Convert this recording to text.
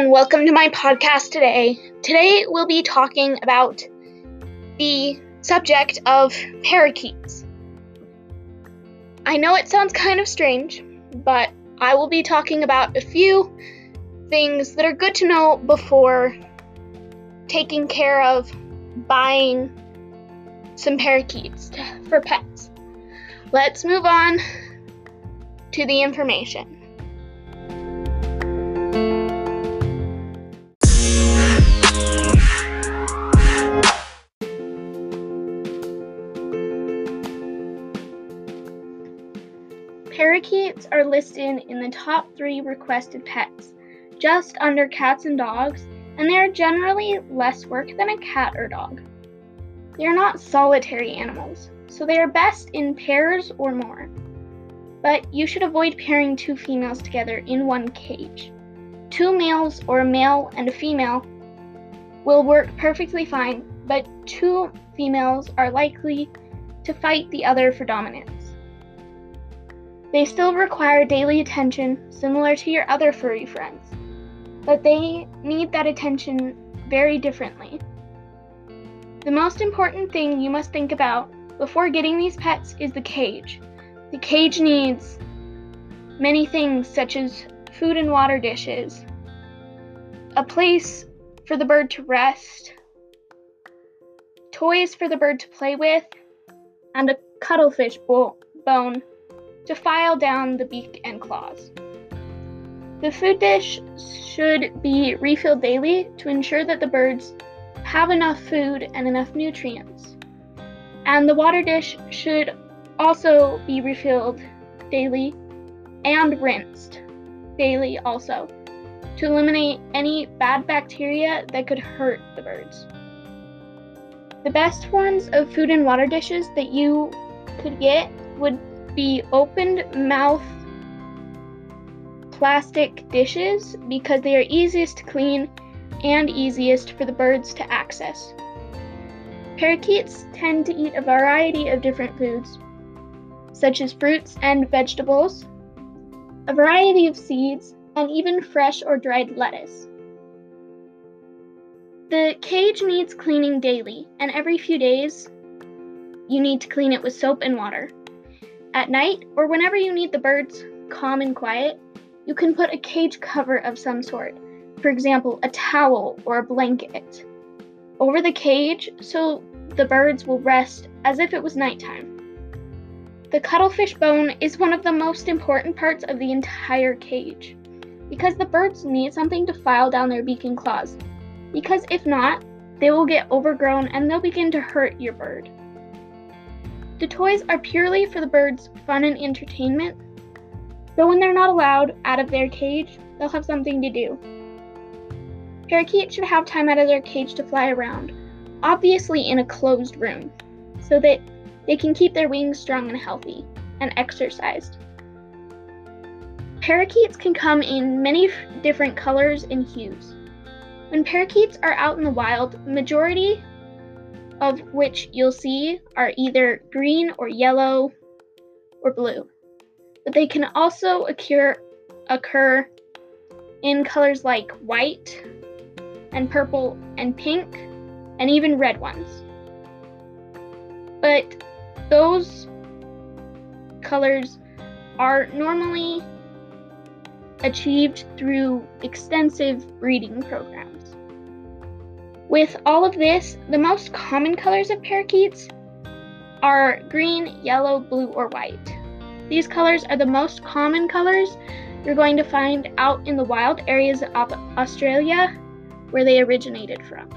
welcome to my podcast today. Today we'll be talking about the subject of parakeets. I know it sounds kind of strange, but I will be talking about a few things that are good to know before taking care of buying some parakeets for pets. Let's move on to the information. Are listed in the top three requested pets, just under cats and dogs, and they are generally less work than a cat or dog. They are not solitary animals, so they are best in pairs or more. But you should avoid pairing two females together in one cage. Two males or a male and a female will work perfectly fine, but two females are likely to fight the other for dominance. They still require daily attention, similar to your other furry friends, but they need that attention very differently. The most important thing you must think about before getting these pets is the cage. The cage needs many things such as food and water dishes, a place for the bird to rest, toys for the bird to play with, and a cuttlefish bo- bone to file down the beak and claws. The food dish should be refilled daily to ensure that the birds have enough food and enough nutrients. And the water dish should also be refilled daily and rinsed daily also to eliminate any bad bacteria that could hurt the birds. The best forms of food and water dishes that you could get would be opened mouth plastic dishes because they are easiest to clean and easiest for the birds to access. Parakeets tend to eat a variety of different foods, such as fruits and vegetables, a variety of seeds, and even fresh or dried lettuce. The cage needs cleaning daily, and every few days, you need to clean it with soap and water. At night, or whenever you need the birds calm and quiet, you can put a cage cover of some sort, for example, a towel or a blanket, over the cage so the birds will rest as if it was nighttime. The cuttlefish bone is one of the most important parts of the entire cage because the birds need something to file down their beak and claws. Because if not, they will get overgrown and they'll begin to hurt your bird. The toys are purely for the birds' fun and entertainment, but when they're not allowed out of their cage, they'll have something to do. Parakeets should have time out of their cage to fly around, obviously in a closed room, so that they can keep their wings strong and healthy and exercised. Parakeets can come in many different colors and hues. When parakeets are out in the wild, majority of which you'll see are either green or yellow or blue. But they can also occur, occur in colors like white and purple and pink and even red ones. But those colors are normally achieved through extensive breeding programs. With all of this, the most common colors of parakeets are green, yellow, blue, or white. These colors are the most common colors you're going to find out in the wild areas of Australia where they originated from.